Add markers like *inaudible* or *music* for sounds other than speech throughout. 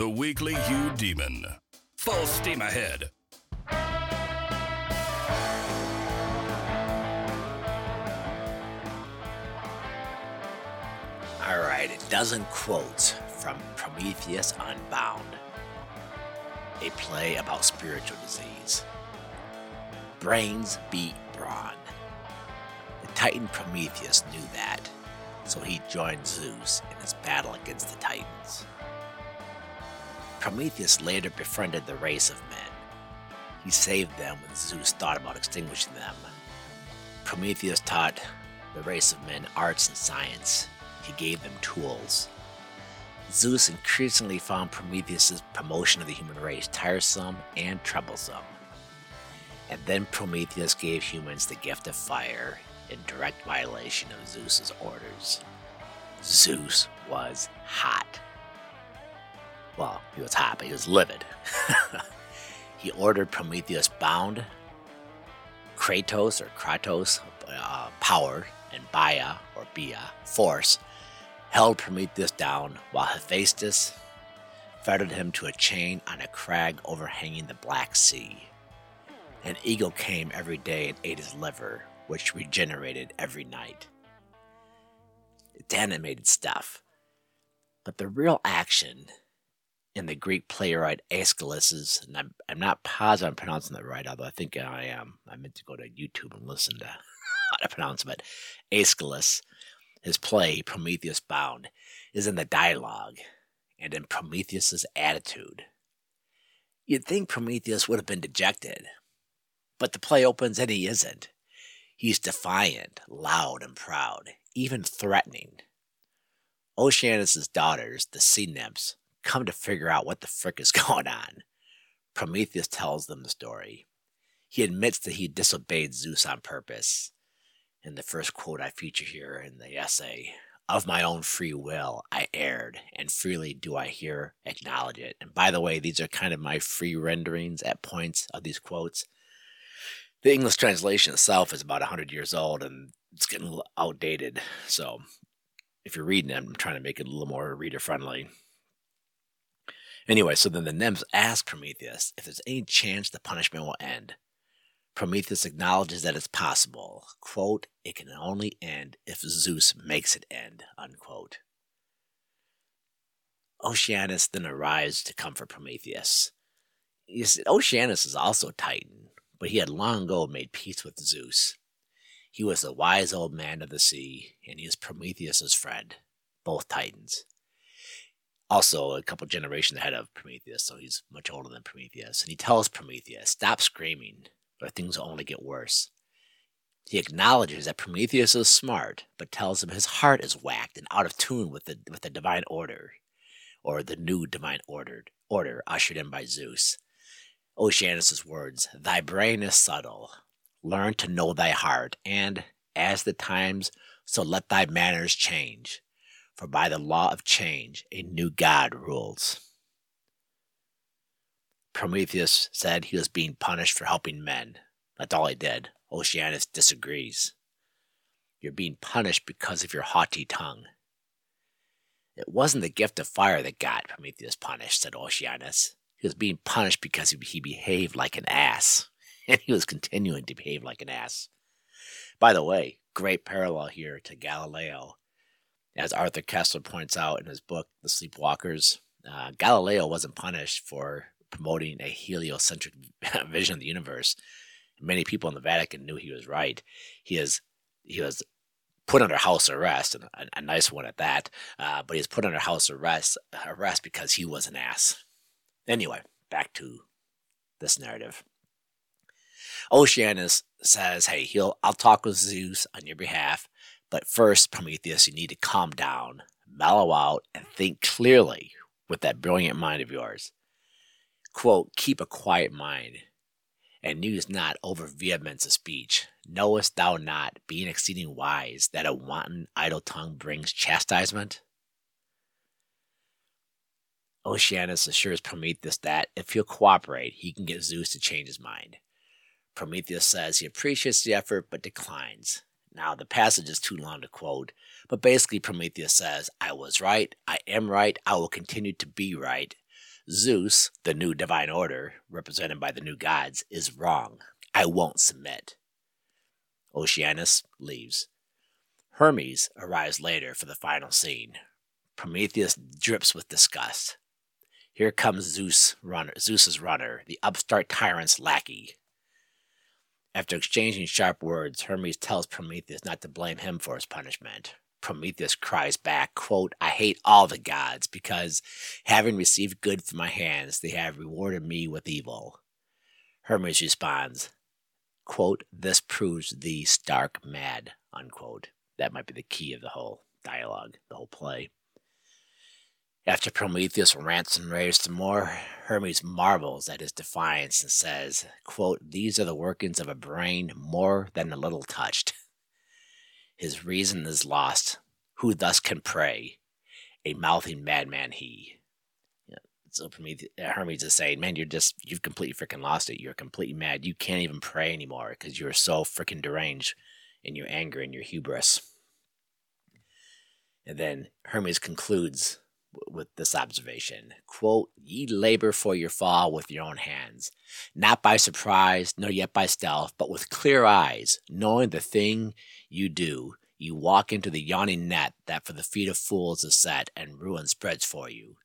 The Weekly Hugh Demon. Full steam ahead. All right, a dozen quotes from Prometheus Unbound, a play about spiritual disease. Brains beat brawn. The Titan Prometheus knew that, so he joined Zeus in his battle against the Titans. Prometheus later befriended the race of men. He saved them when Zeus thought about extinguishing them. Prometheus taught the race of men arts and science. He gave them tools. Zeus increasingly found Prometheus's promotion of the human race tiresome and troublesome. And then Prometheus gave humans the gift of fire in direct violation of Zeus's orders. Zeus was hot. Well, he was hot, but he was livid. *laughs* he ordered Prometheus bound, Kratos or Kratos, uh, power, and Bia or Bia, force, held Prometheus down while Hephaestus fettered him to a chain on a crag overhanging the Black Sea. An eagle came every day and ate his liver, which regenerated every night. It's animated stuff. But the real action in the Greek playwright Aeschylus's, and I'm, I'm not positive I'm pronouncing that right, although I think I am. I meant to go to YouTube and listen to *laughs* how to pronounce it. But Aeschylus, his play Prometheus Bound, is in the dialogue and in Prometheus's attitude. You'd think Prometheus would have been dejected, but the play opens and he isn't. He's defiant, loud, and proud, even threatening. Oceanus' daughters, the sea nymphs, come to figure out what the frick is *laughs* going on. Prometheus tells them the story. He admits that he disobeyed Zeus on purpose. In the first quote I feature here in the essay, of my own free will, I erred, and freely do I here acknowledge it. And by the way, these are kind of my free renderings at points of these quotes. The English translation itself is about 100 years old and it's getting a little outdated. So if you're reading it, I'm trying to make it a little more reader friendly. Anyway, so then the nymphs ask Prometheus if there's any chance the punishment will end. Prometheus acknowledges that it's possible. Quote, it can only end if Zeus makes it end, unquote. Oceanus then arrives to comfort Prometheus. Oceanus is also a Titan, but he had long ago made peace with Zeus. He was the wise old man of the sea, and he is Prometheus's friend, both Titans also a couple generations ahead of Prometheus, so he's much older than Prometheus. And he tells Prometheus, Stop screaming, or things will only get worse. He acknowledges that Prometheus is smart, but tells him his heart is whacked and out of tune with the, with the divine order, or the new divine ordered order ushered in by Zeus. Oceanus' words, Thy brain is subtle. Learn to know thy heart, and, as the times, so let thy manners change for by the law of change a new God rules. Prometheus said he was being punished for helping men. That's all he did. Oceanus disagrees. You're being punished because of your haughty tongue. It wasn't the gift of fire that got Prometheus punished, said Oceanus. He was being punished because he behaved like an ass, *laughs* and he was continuing to behave like an ass. By the way, great parallel here to Galileo as Arthur Koestler points out in his book, The Sleepwalkers, uh, Galileo wasn't punished for promoting a heliocentric *laughs* vision of the universe. Many people in the Vatican knew he was right. He is he was put under house arrest, and a, a nice one at that. Uh, but he was put under house arrest arrest because he was an ass. Anyway, back to this narrative. Oceanus says, "Hey, he'll I'll talk with Zeus on your behalf, but first, Prometheus, you need to calm down, mellow out, and think clearly with that brilliant mind of yours. Quote, keep a quiet mind, and use not over vehemence of speech. Knowest thou not, being exceeding wise, that a wanton idle tongue brings chastisement? Oceanus assures Prometheus that if he'll cooperate, he can get Zeus to change his mind. Prometheus says he appreciates the effort but declines. Now, the passage is too long to quote, but basically, Prometheus says, I was right, I am right, I will continue to be right, Zeus, the new divine order, represented by the new gods, is wrong. I won't submit. Oceanus leaves. Hermes arrives later for the final scene. Prometheus drips with disgust. Here comes Zeus runner, Zeus's runner, the upstart tyrant's lackey. After exchanging sharp words, Hermes tells Prometheus not to blame him for his punishment. Prometheus cries back, quote, I hate all the gods because having received good from my hands, they have rewarded me with evil. Hermes responds, quote, this proves thee stark mad, unquote. That might be the key of the whole dialogue, the whole play. After Prometheus rants and raves some more, Hermes marvels at his defiance and says, quote, These are the workings of a brain more than a little touched. His reason is lost. Who thus can pray? A mouthing madman he. So Prometheus, uh, Hermes is saying, man, you're just, you've completely freaking lost it. You're completely mad. You can't even pray anymore because you're so freaking deranged in your anger and your hubris. And then Hermes concludes with this observation. Quote ye labor for your fall with your own hands not by surprise nor yet by stealth but with clear eyes knowing the thing you do. You walk into the yawning net that for the feet of fools is set and ruin spreads for you.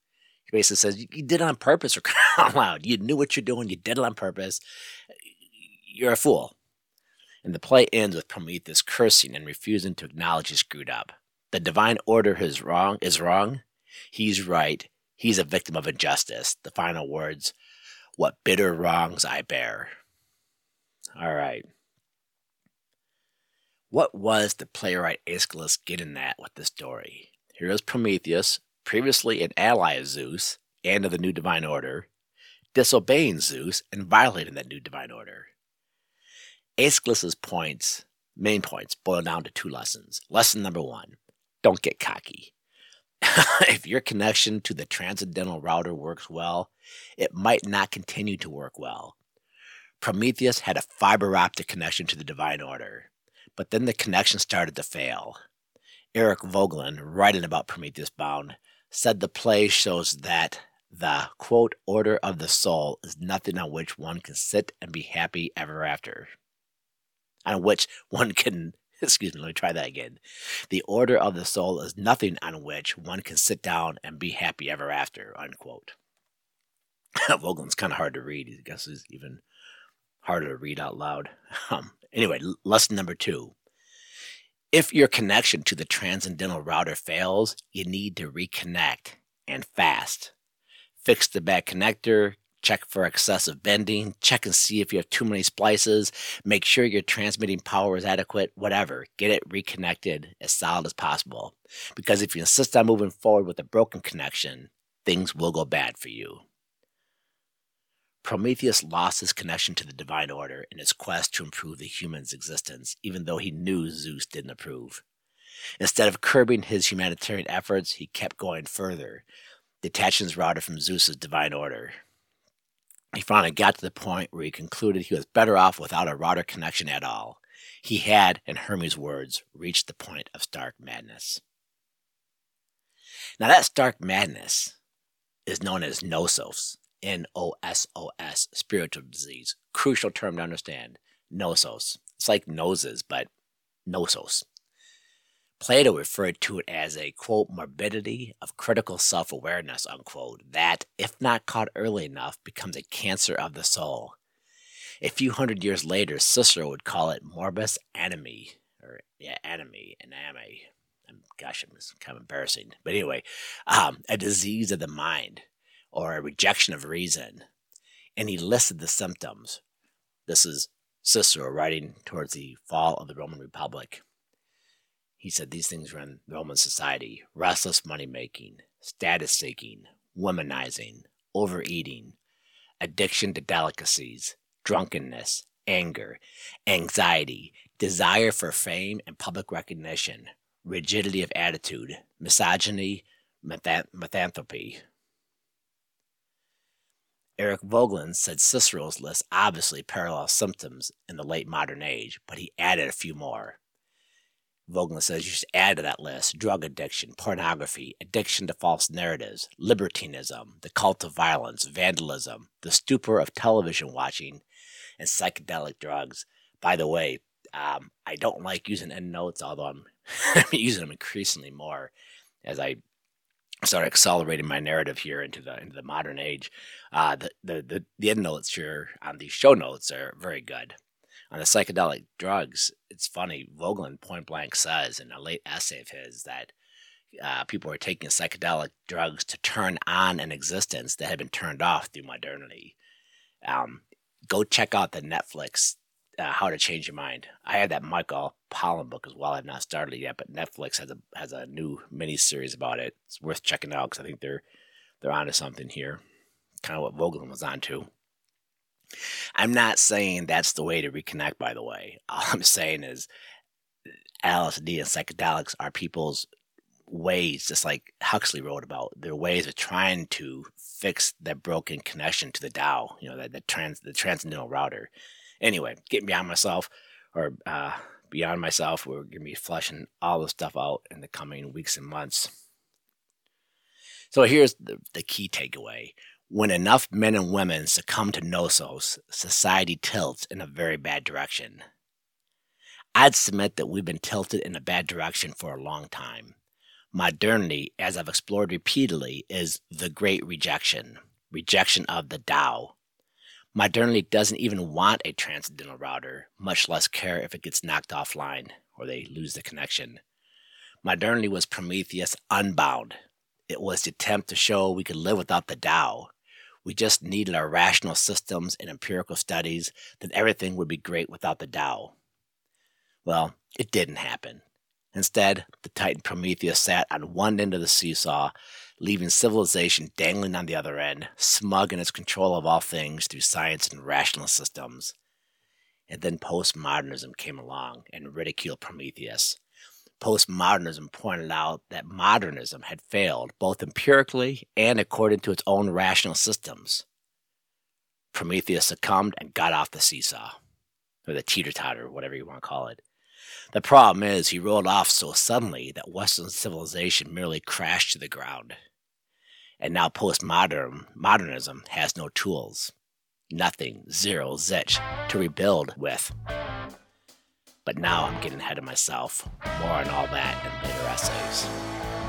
He basically says you did it on purpose or out loud you knew what you're doing. You did it on purpose. You're a fool. And the play ends with prometheus cursing and refusing to acknowledge he screwed up. The divine order is wrong is wrong He's right. He's a victim of injustice. The final words What bitter wrongs I bear. All right. What was the playwright Aeschylus getting at with this story? Here is Prometheus, previously an ally of Zeus and of the new divine order, disobeying Zeus and violating that new divine order. Aeschylus's points, main points, boil down to two lessons. Lesson number one don't get cocky. *laughs* if your connection to the transcendental router works well, it might not continue to work well. Prometheus had a fiber optic connection to the divine order, but then the connection started to fail. Eric Voegelin, writing about Prometheus Bound, said the play shows that the quote order of the soul is nothing on which one can sit and be happy ever after. On which one can *laughs* excuse me, let me try that again. The order of the soul is nothing on which one can sit down and be happy ever after, unquote. *laughs* Voegelin's kind of hard to read. I guess is even harder to read out loud. *laughs* Um, anyway, lesson number two. If your connection to the transcendental router fails, you need to reconnect and fast. Fix the bad connector, check for excessive bending, check and see if you have too many splices, make sure your transmitting power is adequate, whatever. Get it reconnected as solid as possible. Because if you insist on moving forward with a broken connection, things will go bad for you. Prometheus lost his connection to the divine order in his quest to improve the human's existence, even though he knew Zeus didn't approve. Instead of curbing his humanitarian efforts, he kept going further, detaching his router from Zeus's divine order. He finally got to the point where he concluded he was better off without a router connection at all. He had, in Hermes' words, reached the point of stark madness. Now, that stark madness is known as nosos, N O S O S, spiritual disease. Crucial term to understand. Nosos. It's like noses, but nosos. Plato referred to it as a quote morbidity of critical self awareness unquote that, if not caught early enough, becomes a cancer of the soul. A few hundred years later, Cicero would call it morbus animi, or yeah, animi, anime. Gosh, it's kind of embarrassing. But anyway, um, a disease of the mind or a rejection of reason. And he listed the symptoms. This is Cicero writing towards the fall of the Roman Republic. He said these things run Roman society restless money making, status seeking, womanizing, overeating, addiction to delicacies, drunkenness, anger, anxiety, desire for fame and public recognition, rigidity of attitude, misogyny, misanthropy. Eric Voegelin said Cicero's list obviously parallels symptoms in the late modern age, but he added a few more Voegelin says you should add to that list drug addiction, pornography, addiction to false narratives, libertinism, the cult of violence, vandalism, the stupor of television watching, and psychedelic drugs. By the way, um, I don't like using endnotes, although I'm, *laughs* using them increasingly more as I start accelerating my narrative here into the into the modern age. Uh, the, the the the endnotes here on these show notes are very good on the psychedelic drugs, it's funny. Voegelin point blank says in a late essay of his that uh, people were taking psychedelic drugs to turn on an existence that had been turned off through modernity. Um, go check out the Netflix uh, How to Change Your Mind. I have that Michael Pollan book as well. I've not started it yet, but Netflix has a has a new mini series about it. It's worth checking out because I think they're they're onto something here. Kind of what Voegelin was onto. I'm not saying that's the way to reconnect, by the way. *laughs* All I'm saying is LSD and psychedelics are people's ways, just like Huxley wrote about, their ways of trying to fix that broken connection to the Tao, you know, that the trans the transcendental router. Anyway, getting beyond myself or uh, beyond myself, we're gonna be flushing all this stuff out in the coming weeks and months. So here's the, the key takeaway. When enough men and women succumb to nosos, society tilts in a very bad direction. I'd submit that we've been tilted in a bad direction for a long time. Modernity, as I've explored repeatedly, is the great rejection, rejection of the Tao. Modernity doesn't even want a transcendental router, much less care if it gets knocked offline or they lose the connection. Modernity was Prometheus unbound. It was the attempt to show we could live without the Tao. We just needed our rational systems and empirical studies, then everything would be great without the Tao. Well, it didn't happen. Instead, the Titan Prometheus sat on one end of the seesaw, leaving civilization dangling on the other end, smug in its control of all things through science and rational systems. And then postmodernism came along and ridiculed Prometheus postmodernism pointed out that modernism had failed both empirically and according to its own rational systems. Prometheus succumbed and got off the seesaw, or the teeter totter, whatever you want to call it. The problem is, he rolled off so suddenly that Western civilization merely crashed to the ground. And now postmodern modernism has no tools, nothing, zero, zilch, to rebuild with. But now I'm getting ahead of myself. More on all that in later essays.